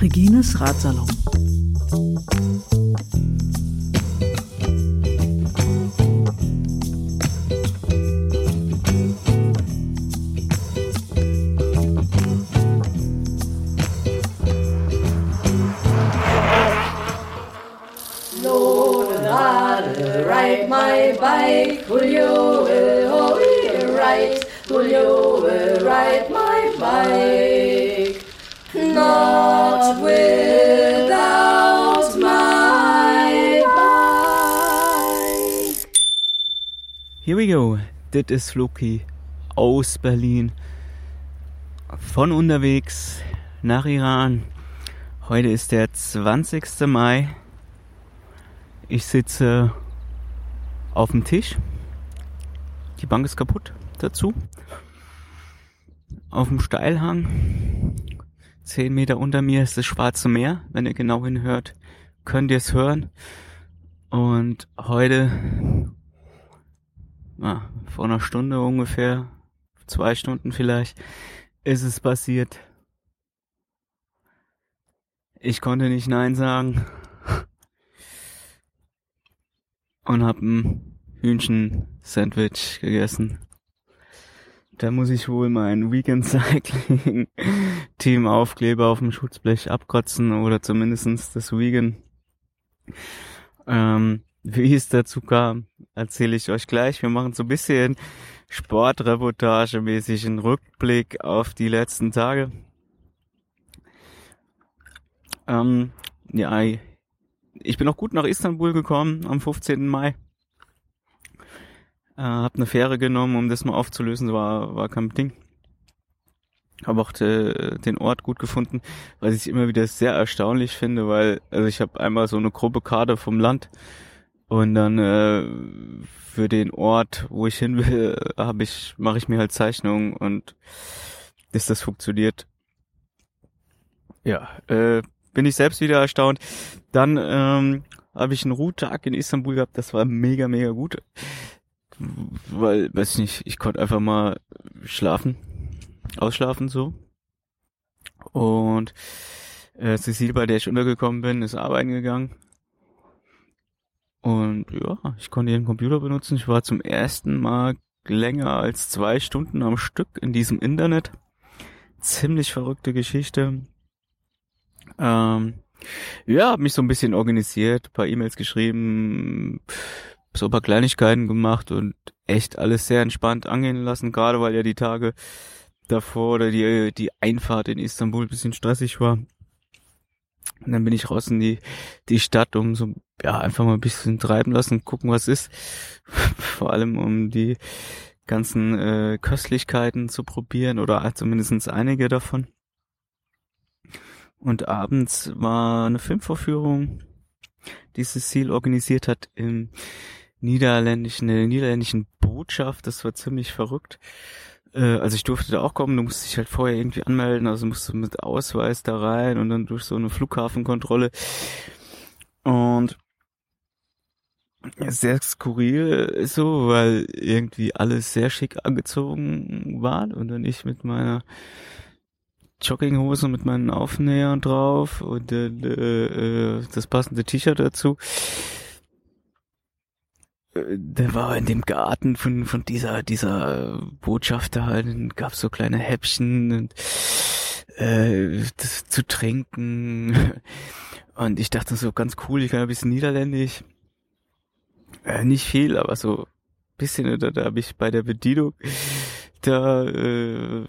Regines Ratsalon. Das ist Floki aus Berlin. Von unterwegs nach Iran. Heute ist der 20. Mai. Ich sitze auf dem Tisch. Die Bank ist kaputt dazu. Auf dem Steilhang. Zehn Meter unter mir ist das Schwarze Meer. Wenn ihr genau hinhört, könnt ihr es hören. Und heute, na, vor einer Stunde ungefähr, zwei Stunden vielleicht, ist es passiert. Ich konnte nicht Nein sagen und hab ein Hühnchen-Sandwich gegessen. Da muss ich wohl mein Weekend Cycling Team Aufkleber auf dem Schutzblech abkotzen oder zumindestens das Vegan. Ähm, wie es dazu kam, erzähle ich euch gleich. Wir machen so ein bisschen Sportreportage-mäßig einen Rückblick auf die letzten Tage. Ähm, ja, ich bin auch gut nach Istanbul gekommen am 15. Mai. Äh, hab eine Fähre genommen, um das mal aufzulösen, war, war kein Ding. Habe auch de, den Ort gut gefunden, was ich immer wieder sehr erstaunlich finde, weil also ich habe einmal so eine grobe Karte vom Land und dann äh, für den Ort, wo ich hin will, habe ich mache ich mir halt Zeichnungen und bis das funktioniert. Ja, äh, bin ich selbst wieder erstaunt. Dann ähm, habe ich einen Ruhetag in Istanbul gehabt, das war mega, mega gut. Weil, weiß ich nicht, ich konnte einfach mal schlafen, ausschlafen so. Und äh, Cecile, bei der ich untergekommen bin, ist arbeiten gegangen. Und ja, ich konnte ihren Computer benutzen. Ich war zum ersten Mal länger als zwei Stunden am Stück in diesem Internet. Ziemlich verrückte Geschichte. Ähm, ja, habe mich so ein bisschen organisiert, paar E-Mails geschrieben, so ein paar Kleinigkeiten gemacht und echt alles sehr entspannt angehen lassen, gerade weil ja die Tage davor oder die, die Einfahrt in Istanbul bisschen stressig war. Und dann bin ich raus in die, die Stadt, um so, ja, einfach mal ein bisschen treiben lassen, gucken, was ist. Vor allem, um die ganzen äh, Köstlichkeiten zu probieren oder zumindestens einige davon. Und abends war eine Filmvorführung, die Cecile organisiert hat im niederländischen, in der niederländischen Botschaft. Das war ziemlich verrückt. Äh, also ich durfte da auch kommen, du musst dich halt vorher irgendwie anmelden, also musst du mit Ausweis da rein und dann durch so eine Flughafenkontrolle. Und sehr skurril ist so, weil irgendwie alles sehr schick angezogen war und dann ich mit meiner Jogginghose mit meinen Aufnähern drauf und äh, äh, das passende T-Shirt dazu. Der war in dem Garten von von dieser dieser Botschafter halt, gab so kleine Häppchen und äh, das zu trinken und ich dachte so ganz cool, ich kann ein bisschen Niederländisch, äh, nicht viel, aber so bisschen da, da habe ich bei der Bedienung da äh,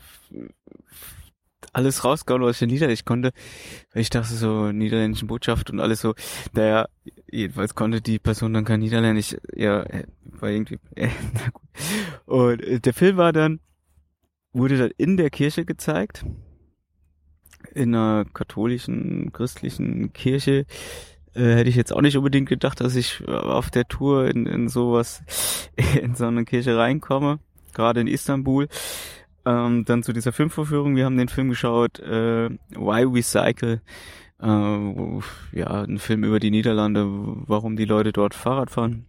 alles rausgehauen, was ich in Niederländisch konnte. Weil ich dachte so, niederländischen Botschaft und alles so. Naja, jedenfalls konnte die Person dann kein Niederländisch. Ja, äh, war irgendwie, äh, na gut. Und äh, der Film war dann, wurde dann in der Kirche gezeigt. In einer katholischen, christlichen Kirche. Äh, hätte ich jetzt auch nicht unbedingt gedacht, dass ich auf der Tour in, in sowas, in so eine Kirche reinkomme. Gerade in Istanbul. Ähm, dann zu dieser Filmvorführung. Wir haben den Film geschaut, äh, Why We Cycle. Äh, ja, ein Film über die Niederlande, warum die Leute dort Fahrrad fahren.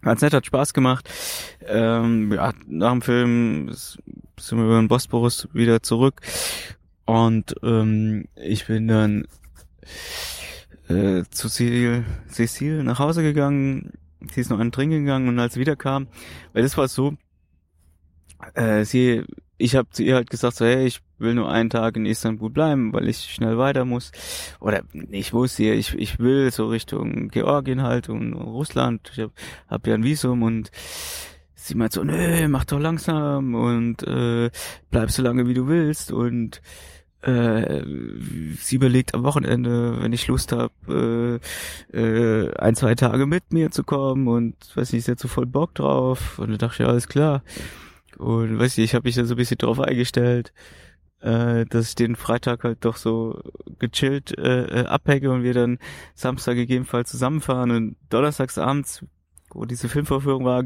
Ganz nett, hat Spaß gemacht. Ähm, ja, nach dem Film sind wir über den Bosporus wieder zurück. Und ähm, ich bin dann äh, zu Cecil, Cecil nach Hause gegangen. Sie ist noch einen trinken gegangen und als sie wiederkam, weil das war so, äh, sie, ich habe zu ihr halt gesagt, so, hey, ich will nur einen Tag in Istanbul bleiben, weil ich schnell weiter muss. Oder ich muss hier, ich, ich will so Richtung Georgien halt und Russland. Ich habe hab ja ein Visum und sie meint so, nö, mach doch langsam und äh, bleib so lange wie du willst und äh, sie überlegt am Wochenende, wenn ich Lust habe, äh, äh, ein, zwei Tage mit mir zu kommen und weiß nicht, ist jetzt so voll Bock drauf. Und da dachte ich, ja, alles klar. Und weiß ich, ich habe mich da so ein bisschen drauf eingestellt, äh, dass ich den Freitag halt doch so gechillt äh, äh abhänge und wir dann Samstag gegebenenfalls zusammenfahren. Und donnerstags abends wo diese Filmvorführung war,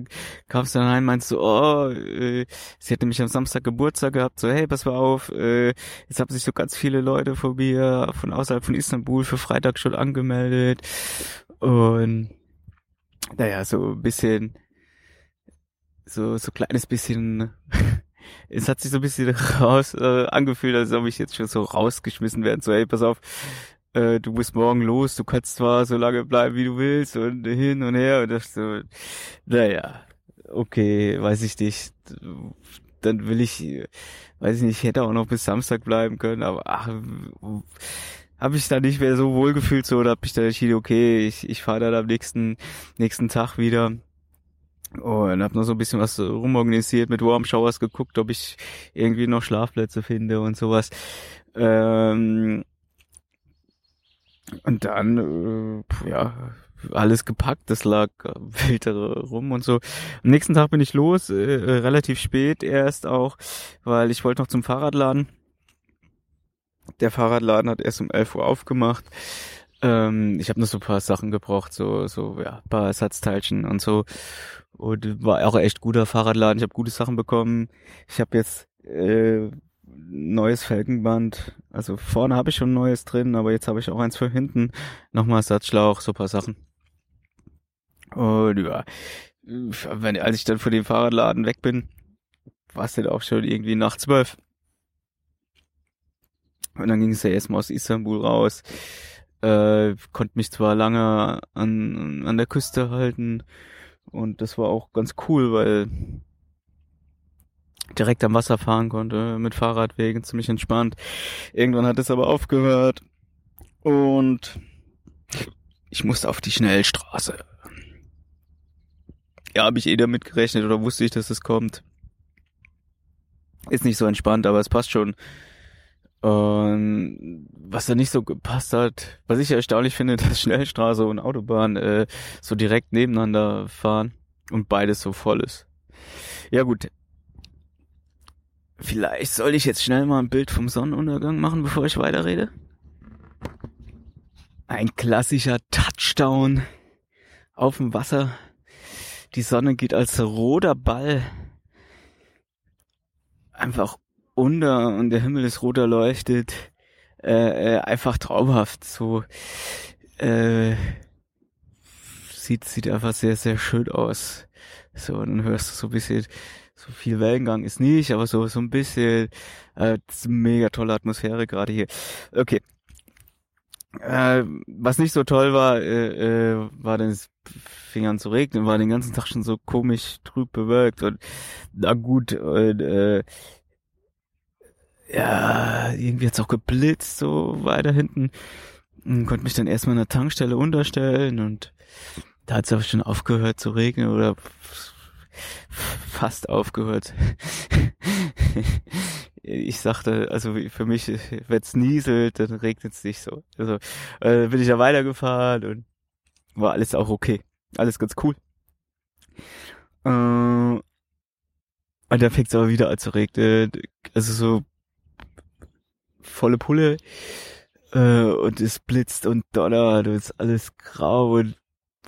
kam es dann rein, meinst so, oh, äh, sie hat nämlich am Samstag Geburtstag gehabt, so, hey, pass mal auf, äh, jetzt haben sich so ganz viele Leute von mir, von außerhalb von Istanbul für Freitag schon angemeldet. Und naja, so ein bisschen so so kleines bisschen es hat sich so ein bisschen raus äh, angefühlt, als ob ich jetzt schon so rausgeschmissen werden. So, hey, pass auf, äh, du musst morgen los, du kannst zwar so lange bleiben, wie du willst und hin und her und das so, naja, okay, weiß ich nicht. Dann will ich, weiß ich nicht, ich hätte auch noch bis Samstag bleiben können, aber ach, habe ich da nicht mehr so wohl gefühlt so, oder habe ich da entschieden, okay, ich, ich fahre dann am nächsten, nächsten Tag wieder und habe noch so ein bisschen was rumorganisiert, mit Warm Showers geguckt, ob ich irgendwie noch Schlafplätze finde und sowas. Ähm, und dann, äh, ja, alles gepackt, das lag wild rum und so. Am nächsten Tag bin ich los, äh, äh, relativ spät erst auch, weil ich wollte noch zum Fahrradladen. Der Fahrradladen hat erst um 11 Uhr aufgemacht. Ähm, ich habe noch so ein paar Sachen gebraucht, so, so, ja, paar Ersatzteilchen und so. Und war auch echt guter Fahrradladen. Ich habe gute Sachen bekommen. Ich habe jetzt äh, neues Felgenband. Also vorne habe ich schon neues drin, aber jetzt habe ich auch eins für hinten. Nochmal Ersatzschlauch, so paar Sachen. Und ja, wenn, als ich dann von dem Fahrradladen weg bin, war es dann auch schon irgendwie nach zwölf. Und dann ging es ja erstmal aus Istanbul raus. Äh, konnte mich zwar lange an, an der Küste halten und das war auch ganz cool, weil direkt am Wasser fahren konnte mit Fahrradwegen, ziemlich entspannt. Irgendwann hat es aber aufgehört und ich musste auf die Schnellstraße. Ja, habe ich eh damit gerechnet oder wusste ich, dass es kommt. Ist nicht so entspannt, aber es passt schon. Und was da nicht so gepasst hat, was ich erstaunlich finde, dass Schnellstraße und Autobahn äh, so direkt nebeneinander fahren und beides so voll ist. Ja gut. Vielleicht soll ich jetzt schnell mal ein Bild vom Sonnenuntergang machen, bevor ich weiterrede. Ein klassischer Touchdown auf dem Wasser. Die Sonne geht als roter Ball einfach unter und der Himmel ist rot erleuchtet. Äh, äh, einfach traumhaft. So äh, sieht sieht einfach sehr sehr schön aus. So dann hörst du so ein bisschen so viel Wellengang ist nicht, aber so so ein bisschen äh, mega tolle Atmosphäre gerade hier. Okay. Äh, was nicht so toll war, äh, äh, war dann es fing an zu regnen, war den ganzen Tag schon so komisch trüb bewölkt und na gut, und, äh, ja, irgendwie hat's auch geblitzt, so weiter hinten. Und konnte mich dann erstmal in der Tankstelle unterstellen und da hat's aber schon aufgehört zu regnen oder fast aufgehört. ich sagte, also für mich, wenn's nieselt, dann regnet's nicht so. Also äh, bin ich ja weitergefahren und war alles auch okay. Alles ganz cool. Äh, und dann fängt's aber wieder an zu regnen. Also so volle Pulle äh, und es blitzt und donnert und ist alles grau und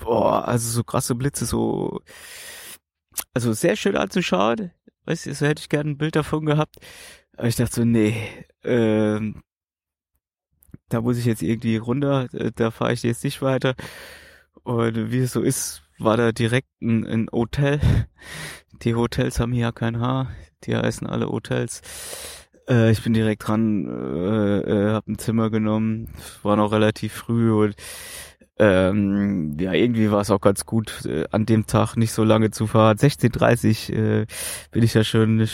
boah, also so krasse Blitze, so also sehr schön anzuschauen. Weißt du, so hätte ich gerne ein Bild davon gehabt. Aber ich dachte so, nee, ähm, da muss ich jetzt irgendwie runter, äh, da fahre ich jetzt nicht weiter. Und wie es so ist, war da direkt ein, ein Hotel. Die Hotels haben hier ja kein Haar. Die heißen alle Hotels. Äh, ich bin direkt dran, äh, äh, hab ein Zimmer genommen. War noch relativ früh und ähm, ja, irgendwie war es auch ganz gut, äh, an dem Tag nicht so lange zu fahren. 16.30 äh, bin ich ja schon,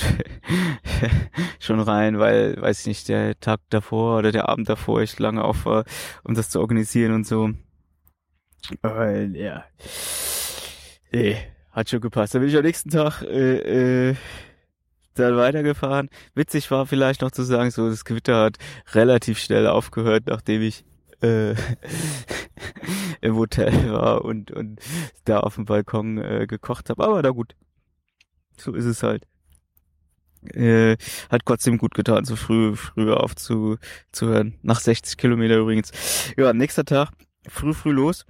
schon rein, weil, weiß ich nicht, der Tag davor oder der Abend davor ich lange auf war, um das zu organisieren und so. Weil, ja. Nee, hat schon gepasst. Dann bin ich am nächsten Tag äh, äh, dann weitergefahren. Witzig war vielleicht noch zu sagen, so das Gewitter hat relativ schnell aufgehört, nachdem ich äh, im Hotel war und, und da auf dem Balkon äh, gekocht habe. Aber na gut, so ist es halt. Äh, hat trotzdem gut getan, so früh, früher aufzuhören. Nach 60 Kilometer übrigens. Ja, nächster Tag, früh, früh los.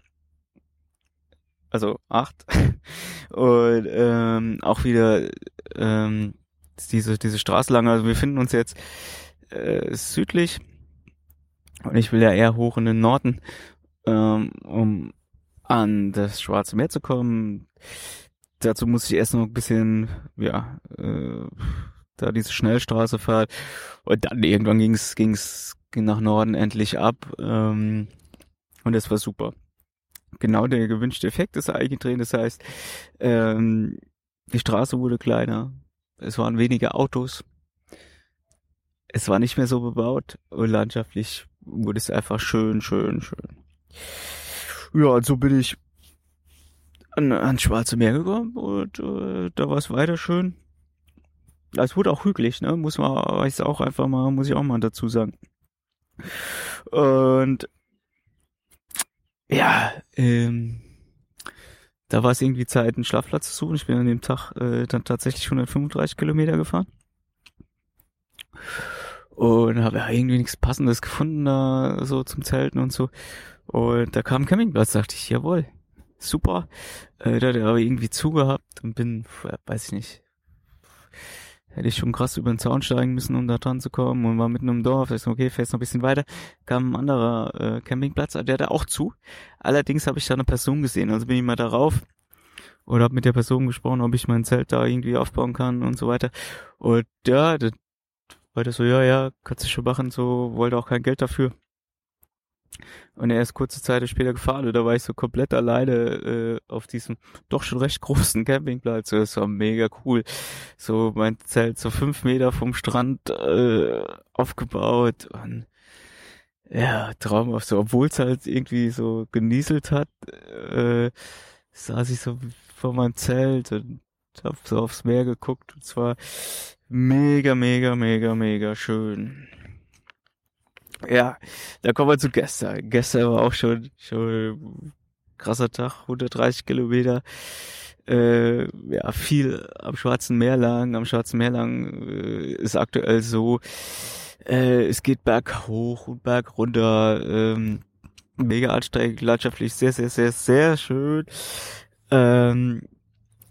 Also acht. Und ähm, auch wieder ähm, diese, diese Straße lang. Also wir finden uns jetzt äh, südlich und ich will ja eher hoch in den Norden, ähm, um an das Schwarze Meer zu kommen. Dazu muss ich erst noch ein bisschen, ja, äh, da diese Schnellstraße fahren. Und dann irgendwann ging's, ging's ging nach Norden endlich ab. Ähm, und das war super. Genau der gewünschte Effekt ist eingetreten. Das heißt, ähm, die Straße wurde kleiner. Es waren weniger Autos. Es war nicht mehr so bebaut und landschaftlich wurde es einfach schön, schön, schön. Ja, und so bin ich an, ans Schwarze Meer gekommen und äh, da war es weiter schön. Es wurde auch hügelig, ne? Muss man, weiß auch einfach mal, muss ich auch mal dazu sagen. Und ja, ähm, da war es irgendwie Zeit, einen Schlafplatz zu suchen. Ich bin an dem Tag äh, dann tatsächlich 135 Kilometer gefahren und habe ja irgendwie nichts Passendes gefunden da so zum Zelten und so. Und da kam ein Campingplatz, dachte ich, jawohl, super. Äh, da hat er aber irgendwie zugehabt und bin, weiß ich nicht, hätte ich schon krass über den Zaun steigen müssen, um da dran zu kommen und war mitten im Dorf. Ich so, okay, fährst noch ein bisschen weiter. Kam ein anderer äh, Campingplatz, der hatte auch zu. Allerdings habe ich da eine Person gesehen, also bin ich mal darauf und habe mit der Person gesprochen, ob ich mein Zelt da irgendwie aufbauen kann und so weiter. Und ja, war der so, ja, ja, kannst du schon machen, so, wollte auch kein Geld dafür. Und er ist kurze Zeit später gefahren und da war ich so komplett alleine äh, auf diesem doch schon recht großen Campingplatz. Das war mega cool. So mein Zelt so fünf Meter vom Strand äh, aufgebaut und ja, traumhaft so, obwohl es halt irgendwie so genieselt hat, äh, saß ich so vor meinem Zelt und hab so aufs Meer geguckt und zwar Mega, mega, mega, mega schön. Ja, da kommen wir zu gestern. Gestern war auch schon, schon krasser Tag, 130 Kilometer. Äh, ja, viel am Schwarzen Meer lang. Am Schwarzen Meer lang äh, ist aktuell so, äh, es geht berg hoch und berg runter. Ähm, mega ansteigend, landschaftlich sehr, sehr, sehr, sehr schön. Ähm,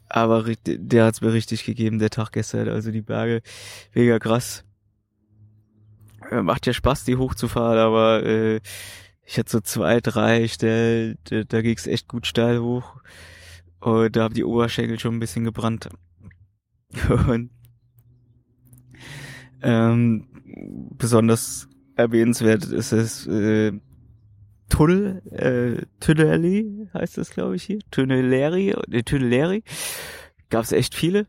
aber der hat's mir richtig gegeben, der Tag gestern. Also die Berge, mega krass. Macht ja Spaß, die hochzufahren, aber äh, ich hatte so zwei, drei Stellen, da, da ging's echt gut steil hoch. Und da haben die Oberschenkel schon ein bisschen gebrannt. Und ähm, besonders erwähnenswert ist es äh, Tunnel, äh, Tunneli heißt das, glaube ich, hier. Tunneleri, äh, Tunneleri. Gab es echt viele.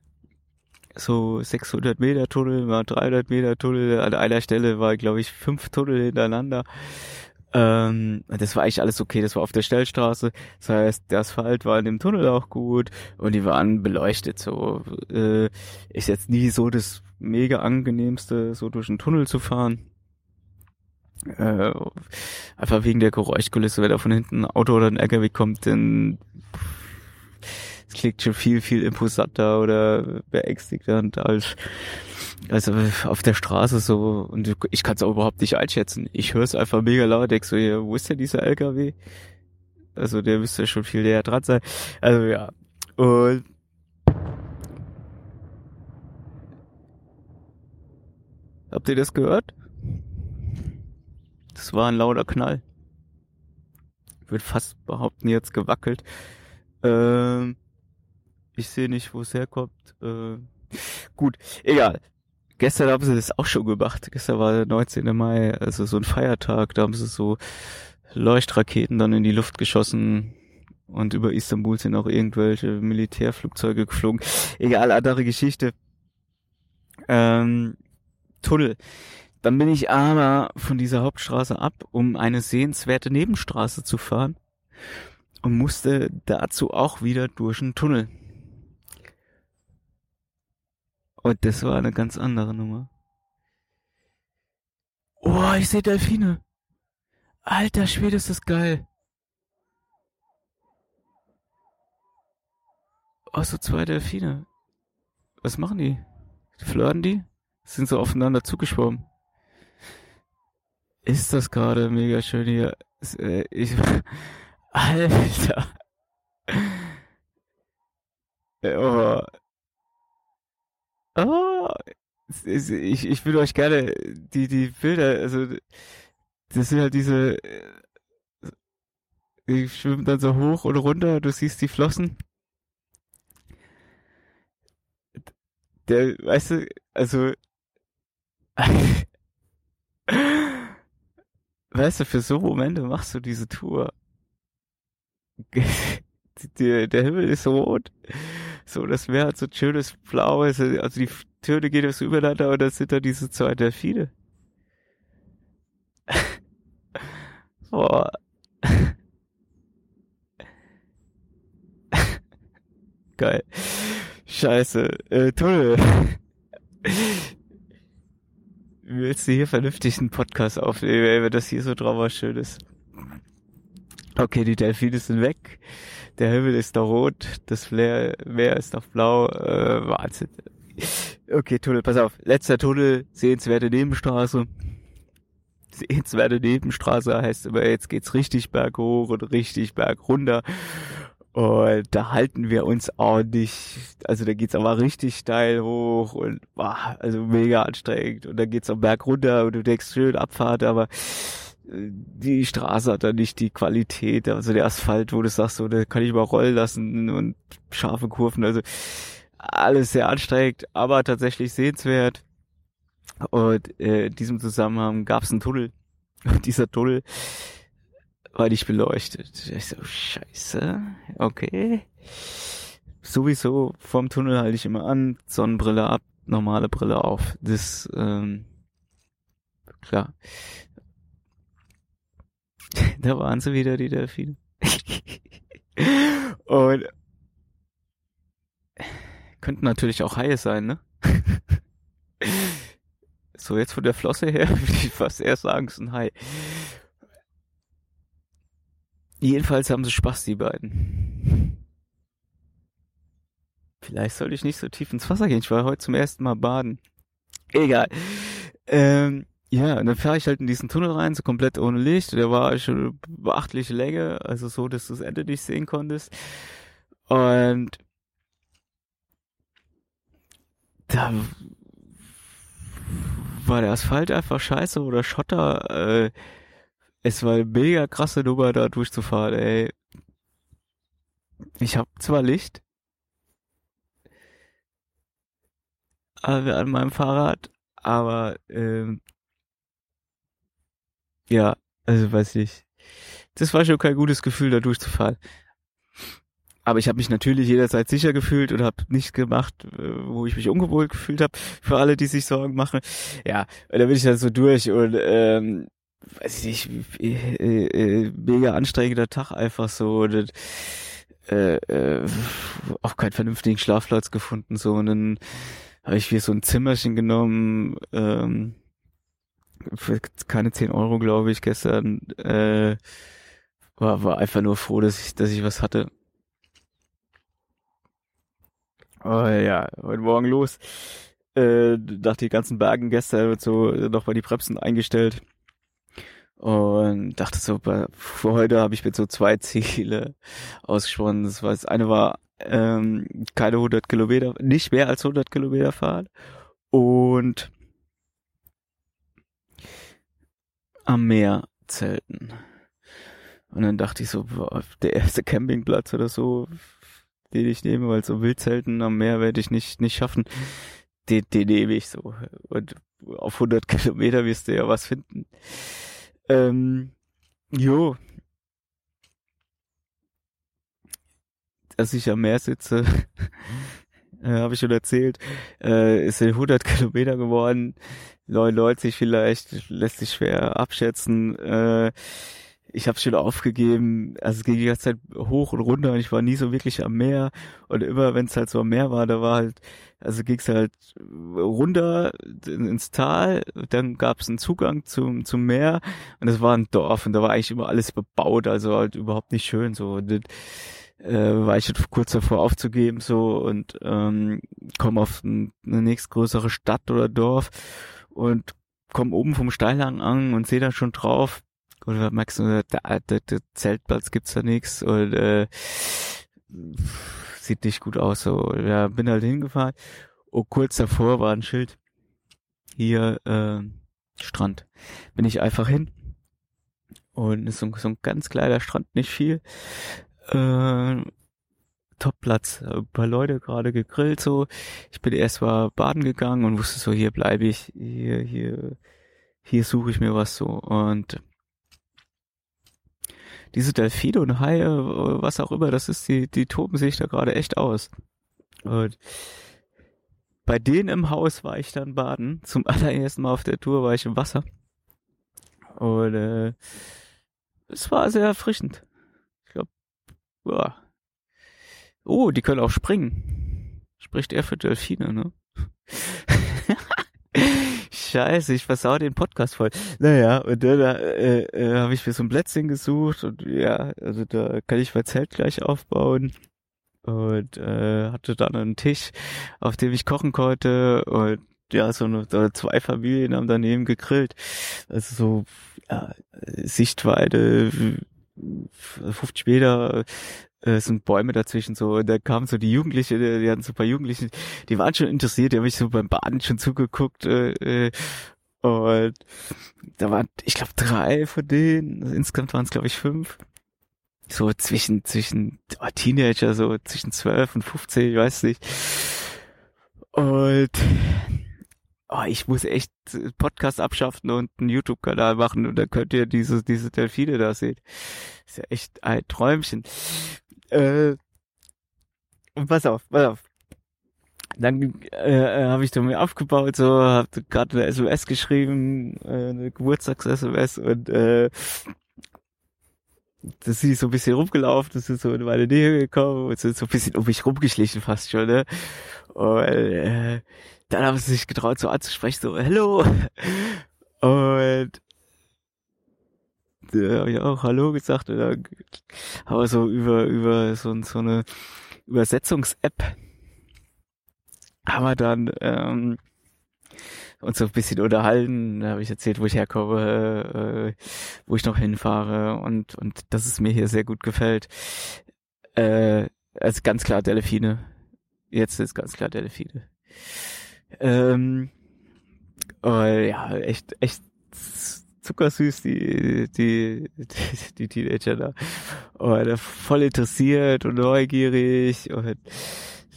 So 600 Meter Tunnel, mal 300 Meter Tunnel. An einer Stelle war, glaube ich, fünf Tunnel hintereinander. Ähm, das war eigentlich alles okay, das war auf der Stellstraße. Das heißt, der Asphalt war in dem Tunnel auch gut und die waren beleuchtet. So äh, ist jetzt nie so das mega angenehmste, so durch einen Tunnel zu fahren. Äh, einfach wegen der Geräuschkulisse, wenn da von hinten ein Auto oder ein LKW kommt, dann es klingt schon viel, viel imposanter oder beängstigend als also auf der Straße so und ich kann es auch überhaupt nicht einschätzen. Ich höre es einfach mega laut, denk so, ja, wo ist denn dieser LKW? Also der müsste schon viel näher dran sein. Also ja. Und Habt ihr das gehört? Das war ein lauter Knall. Ich würde fast behaupten, jetzt gewackelt. Ähm, ich sehe nicht, wo es herkommt. Äh, gut, egal. Gestern haben sie das auch schon gemacht. Gestern war der 19. Mai, also so ein Feiertag. Da haben sie so Leuchtraketen dann in die Luft geschossen. Und über Istanbul sind auch irgendwelche Militärflugzeuge geflogen. Egal, andere Geschichte. Ähm, Tunnel. Dann bin ich aber von dieser Hauptstraße ab, um eine sehenswerte Nebenstraße zu fahren und musste dazu auch wieder durch einen Tunnel. Und das war eine ganz andere Nummer. Oh, ich sehe Delfine. Alter Schwede, ist das geil. Oh, so zwei Delfine. Was machen die? Flirten die? Sind so aufeinander zugeschwommen. Ist das gerade mega schön hier. Äh, ich, Alter. Oh. Oh. Ich, ich will euch gerne die, die Bilder, also, das sind halt diese, die schwimmen dann so hoch und runter, du siehst die Flossen. Der, weißt du, also, weißt du, für so Momente machst du diese Tour. der, der Himmel ist rot. So, das Meer hat so ein schönes Blaues, also die Töne gehen so übereinander und das sind dann diese zwei Delfine. Boah. Geil. Scheiße. Äh, Tunnel. Willst du hier vernünftig einen Podcast aufnehmen, ey, wenn das hier so trauerschön ist? Okay, die Delfine sind weg. Der Himmel ist da rot. Das Meer, Meer ist noch blau. Äh, Wahnsinn. Okay, Tunnel, pass auf. Letzter Tunnel, sehenswerte Nebenstraße. Sehenswerte Nebenstraße heißt aber, jetzt geht's richtig berghoch und richtig bergunter. Und da halten wir uns ordentlich, also da geht's aber richtig steil hoch und boah, also mega anstrengend. Und dann geht's am Berg runter und du denkst schön Abfahrt, aber die Straße hat da nicht die Qualität, also der Asphalt, wo du sagst, so, da kann ich mal rollen lassen und scharfe Kurven, also alles sehr anstrengend, aber tatsächlich sehenswert. Und äh, in diesem Zusammenhang gab es einen Tunnel. Und dieser Tunnel war nicht beleuchtet. Ich so, scheiße, okay. Sowieso vom Tunnel halte ich immer an, Sonnenbrille ab, normale Brille auf. Das, ähm, klar. da waren sie wieder, die Delfine. Und könnten natürlich auch Haie sein, ne? so, jetzt von der Flosse her würde ich fast eher sagen, es ist ein Hai. Jedenfalls haben sie Spaß, die beiden. Vielleicht sollte ich nicht so tief ins Wasser gehen. Ich war heute zum ersten Mal baden. Egal. Ähm, ja, und dann fahre ich halt in diesen Tunnel rein, so komplett ohne Licht. Der war schon beachtliche Länge, also so, dass du das Ende nicht sehen konntest. Und da war der Asphalt einfach scheiße oder Schotter. Äh, es war eine mega krasse Nummer, da durchzufahren, ey. Ich hab zwar Licht an meinem Fahrrad, aber ähm, ja, also weiß ich. Das war schon kein gutes Gefühl, da durchzufahren. Aber ich habe mich natürlich jederzeit sicher gefühlt und habe nichts gemacht, äh, wo ich mich ungewohnt gefühlt habe. Für alle, die sich Sorgen machen. Ja, da bin ich dann so durch und ähm, weiß ich nicht, äh, äh, mega anstrengender Tag einfach so. Und, äh, äh, auch keinen vernünftigen Schlafplatz gefunden so und dann habe ich mir so ein Zimmerchen genommen ähm, für keine 10 Euro, glaube ich, gestern. Äh, war, war einfach nur froh, dass ich, dass ich was hatte. Oh ja, heute Morgen los. Äh, nach den ganzen Bergen gestern wird so noch mal die Bremsen eingestellt. Und dachte so, für heute habe ich mir so zwei Ziele ausgesprochen. Das, war, das eine war ähm, keine 100 Kilometer, nicht mehr als 100 Kilometer fahren. Und am Meer zelten. Und dann dachte ich so, boah, der erste Campingplatz oder so, den ich nehme, weil so Wildzelten am Meer werde ich nicht, nicht schaffen. Den, den nehme ich so. Und auf 100 Kilometer wirst du ja was finden. Ähm, jo. Dass ich am Meer sitze, äh, habe ich schon erzählt, äh, es sind 100 Kilometer geworden, 99 vielleicht, lässt sich schwer abschätzen. Äh, ich habe schon aufgegeben, also es ging die ganze Zeit hoch und runter und ich war nie so wirklich am Meer. Und immer wenn es halt so am Meer war, da war halt, also ging es halt runter ins Tal, dann gab es einen Zugang zum zum Meer. Und es war ein Dorf und da war eigentlich immer alles bebaut, also halt überhaupt nicht schön. So. Und äh, war ich halt kurz davor aufzugeben so und ähm, komme auf ein, eine nächstgrößere Stadt oder Dorf und komme oben vom Steilhang an und sehe da schon drauf, oder merkst du, der, der, der Zeltplatz gibt's da nichts und äh, sieht nicht gut aus. So, ja, bin halt hingefahren und kurz davor war ein Schild. Hier äh, Strand. Bin ich einfach hin und ist so, so ein ganz kleiner Strand, nicht viel. Äh, Top-Platz. Ein paar Leute gerade gegrillt so. Ich bin erst mal baden gegangen und wusste so, hier bleibe ich, hier, hier, hier suche ich mir was so. Und diese Delfine und Haie, was auch immer das ist, die, die toben sich da gerade echt aus. Und bei denen im Haus war ich dann baden. Zum allerersten Mal auf der Tour war ich im Wasser. Und äh, es war sehr erfrischend. Ja. Oh, die können auch springen. Spricht er für Delfine, ne? Scheiße, ich versau den Podcast voll. Naja, und dann äh, äh, habe ich mir so ein Plätzchen gesucht und ja, also da kann ich mein Zelt gleich aufbauen und äh, hatte dann einen Tisch, auf dem ich kochen konnte und ja, so, eine, zwei Familien haben daneben gegrillt. Also so ja, Sichtweite 50 Meter äh, sind Bäume dazwischen so. Und da kamen so die Jugendliche, die, hatten so ein paar Jugendlichen, die waren schon interessiert, die haben mich so beim Baden schon zugeguckt äh, äh, und da waren, ich glaube, drei von denen, insgesamt waren es glaube ich fünf, so zwischen zwischen oh, Teenager, so zwischen zwölf und 15, ich weiß nicht. Und oh, ich muss echt Podcast abschaffen und einen YouTube-Kanal machen und dann könnt ihr diese, diese Delfine da sehen. Ist ja echt ein Träumchen. Äh, pass auf, pass auf. Dann äh, habe ich da mir aufgebaut, so, habe gerade eine SMS geschrieben, äh, eine Geburtstags-SMS und äh, das ist so ein bisschen rumgelaufen, das ist so in meine Nähe gekommen und sind so ein bisschen um mich rumgeschlichen fast schon, ne? Und äh, dann haben sie sich getraut, so anzusprechen, so, hello. Und da habe ich auch Hallo gesagt und dann haben wir so über, über so, so eine Übersetzungs-App haben wir dann ähm, uns so ein bisschen unterhalten. Da habe ich erzählt, wo ich herkomme, äh, wo ich noch hinfahre und, und dass es mir hier sehr gut gefällt. Äh, also ganz klar Delfine. Jetzt ist ganz klar Delfine. Ähm, oh, ja, echt, echt zuckersüß, die, die, die, die Teenager da. Und voll interessiert und neugierig und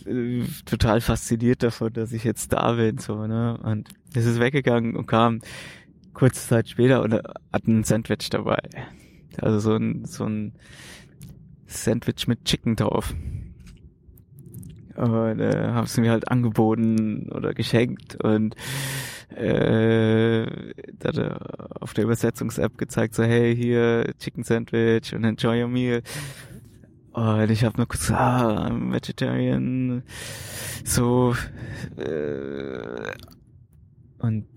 äh, total fasziniert davon, dass ich jetzt da bin, so, ne. Und es ist weggegangen und kam kurze Zeit später und hat ein Sandwich dabei. Also so ein, so ein Sandwich mit Chicken drauf. Und äh, haben sie mir halt angeboten oder geschenkt und äh, auf der Übersetzungs-App gezeigt, so hey, hier Chicken Sandwich und enjoy your meal. Und ich habe nur kurz, ah, I'm vegetarian, so äh, und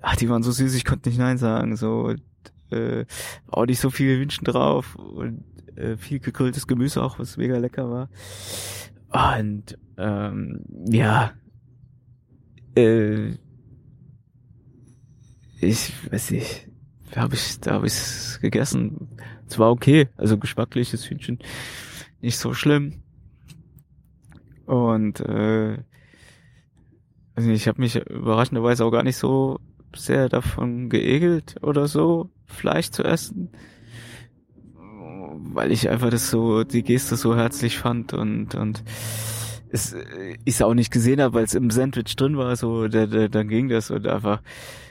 ach, die waren so süß, ich konnte nicht nein sagen, so äh, auch nicht so viele Wünschen drauf und äh, viel gegrilltes Gemüse auch, was mega lecker war. Und ähm, ja, äh, ich weiß nicht, da habe ich, da habe ich gegessen. Es war okay, also geschmackliches Hühnchen, nicht so schlimm. Und äh, also ich habe mich überraschenderweise auch gar nicht so sehr davon geekelt oder so, Fleisch zu essen. Weil ich einfach das so, die Geste so herzlich fand und, und es ich auch nicht gesehen habe, weil es im Sandwich drin war, so, da, da, dann ging das und einfach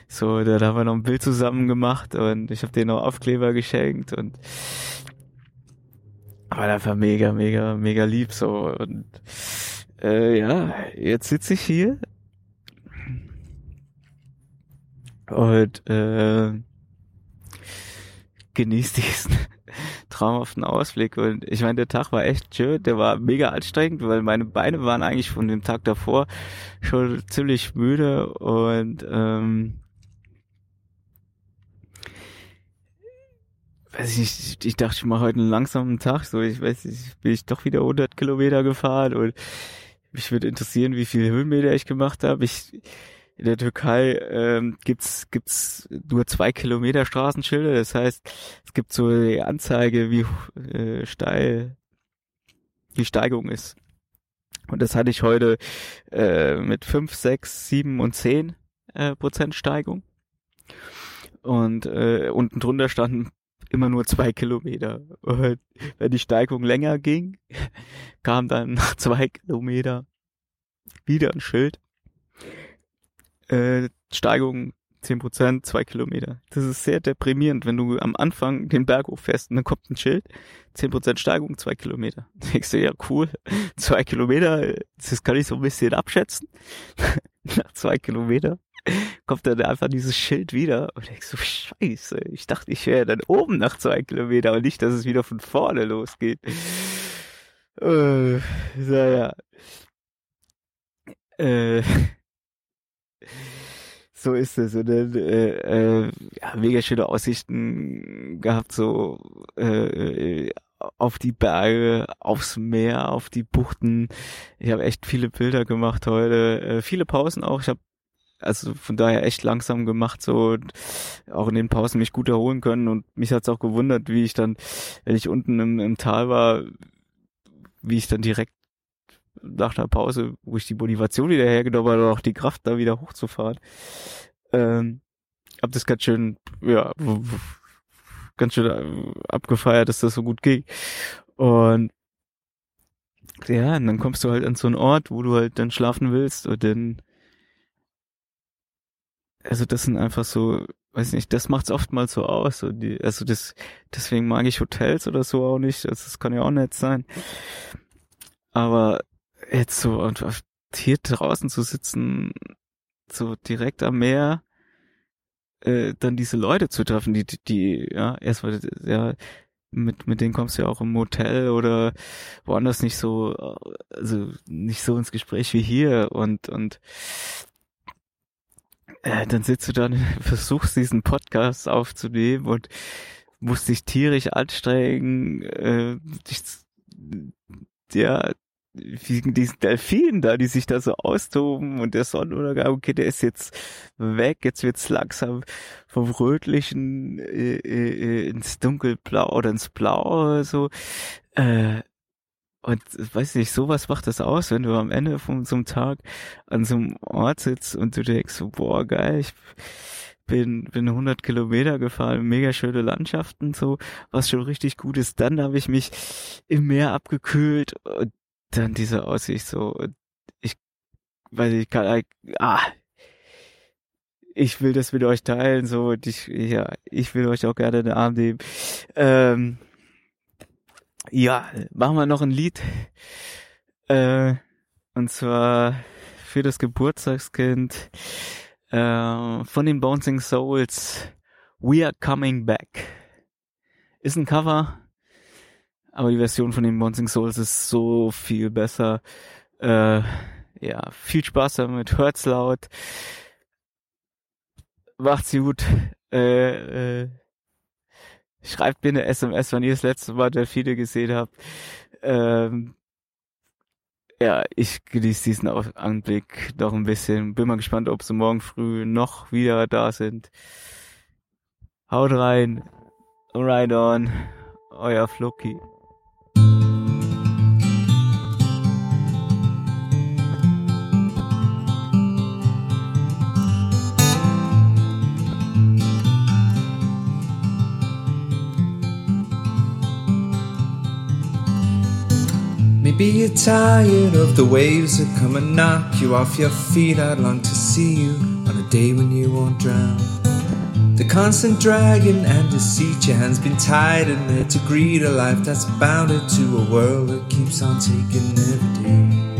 so, da, da haben wir noch ein Bild zusammen gemacht und ich habe denen noch Aufkleber geschenkt und war einfach mega, mega, mega lieb so. Und äh, ja, jetzt sitze ich hier und äh, genießt diesen traumhaften Ausblick. Und ich meine, der Tag war echt schön, der war mega anstrengend, weil meine Beine waren eigentlich von dem Tag davor schon ziemlich müde und ähm, weiß ich nicht, ich dachte, ich mache heute einen langsamen Tag, so ich weiß nicht, bin ich doch wieder 100 Kilometer gefahren und mich würde interessieren, wie viele Höhenmeter ich gemacht habe. Ich in der Türkei ähm, gibt's gibt's nur zwei Kilometer Straßenschilder. Das heißt, es gibt so die Anzeige, wie äh, steil die Steigung ist. Und das hatte ich heute äh, mit fünf, sechs, sieben und zehn äh, Prozent Steigung. Und äh, unten drunter standen immer nur zwei Kilometer. Und wenn die Steigung länger ging, kam dann nach zwei Kilometer wieder ein Schild äh, Steigung 10%, zwei Kilometer. Das ist sehr deprimierend, wenn du am Anfang den Berg hochfährst und dann kommt ein Schild, 10% Steigung, zwei Kilometer. Da denkst du, ja cool, zwei Kilometer, das kann ich so ein bisschen abschätzen. Nach zwei Kilometer kommt dann einfach dieses Schild wieder und denkst so, scheiße, ich dachte, ich wäre dann oben nach zwei Kilometer und nicht, dass es wieder von vorne losgeht. Äh, naja. Äh, so ist es. Und dann, äh, äh, ja, mega schöne Aussichten gehabt, so äh, auf die Berge, aufs Meer, auf die Buchten. Ich habe echt viele Bilder gemacht heute, äh, viele Pausen auch. Ich habe also von daher echt langsam gemacht, so und auch in den Pausen mich gut erholen können. Und mich hat's auch gewundert, wie ich dann, wenn ich unten im, im Tal war, wie ich dann direkt nach der Pause, wo ich die Motivation wieder hergenommen habe, auch die Kraft da wieder hochzufahren. Ähm, hab das ganz schön, ja, ganz schön äh, abgefeiert, dass das so gut ging. Und ja, und dann kommst du halt an so einen Ort, wo du halt dann schlafen willst und dann also das sind einfach so, weiß nicht, das macht's oftmals so aus. So die, also das, deswegen mag ich Hotels oder so auch nicht. Also das kann ja auch nett sein. Aber jetzt so und hier draußen zu sitzen, so direkt am Meer, äh, dann diese Leute zu treffen, die, die, ja, erstmal, ja, mit, mit denen kommst du ja auch im Hotel oder woanders nicht so, also nicht so ins Gespräch wie hier und, und, äh, dann sitzt du dann, versuchst diesen Podcast aufzunehmen und musst dich tierisch anstrengen, äh, dich, ja, wegen diesen Delfinen da, die sich da so austoben und der Sonnenuntergang, okay, der ist jetzt weg, jetzt wird's langsam vom Rötlichen äh, äh, ins Dunkelblau oder ins Blau oder so. Äh, und weiß nicht, sowas macht das aus, wenn du am Ende von so einem Tag an so einem Ort sitzt und du denkst, boah, geil, ich bin, bin 100 Kilometer gefahren, mega schöne Landschaften, so, was schon richtig gut ist. Dann habe ich mich im Meer abgekühlt und dann diese Aussicht so, ich weiß ich kann, ah, ich will das mit euch teilen, so, und ich, ja, ich will euch auch gerne in den Arm nehmen. Ähm, ja, machen wir noch ein Lied, äh, und zwar für das Geburtstagskind äh, von den Bouncing Souls, We Are Coming Back. Ist ein Cover, aber die Version von den Bouncing Souls ist so viel besser. Äh, ja, viel Spaß damit, hört's laut. Macht's gut. Äh, äh, schreibt mir eine SMS, wenn ihr das letzte Mal Delfine gesehen habt. Ähm, ja, ich genieße diesen Anblick noch ein bisschen. Bin mal gespannt, ob sie morgen früh noch wieder da sind. Haut rein. Ride on. Euer Floki. Maybe you're tired of the waves that come and knock you off your feet. I'd long to see you on a day when you won't drown. The constant dragging and deceit, your hands been tied and there to greet a life that's bounded to a world that keeps on taking every day.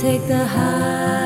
take the highs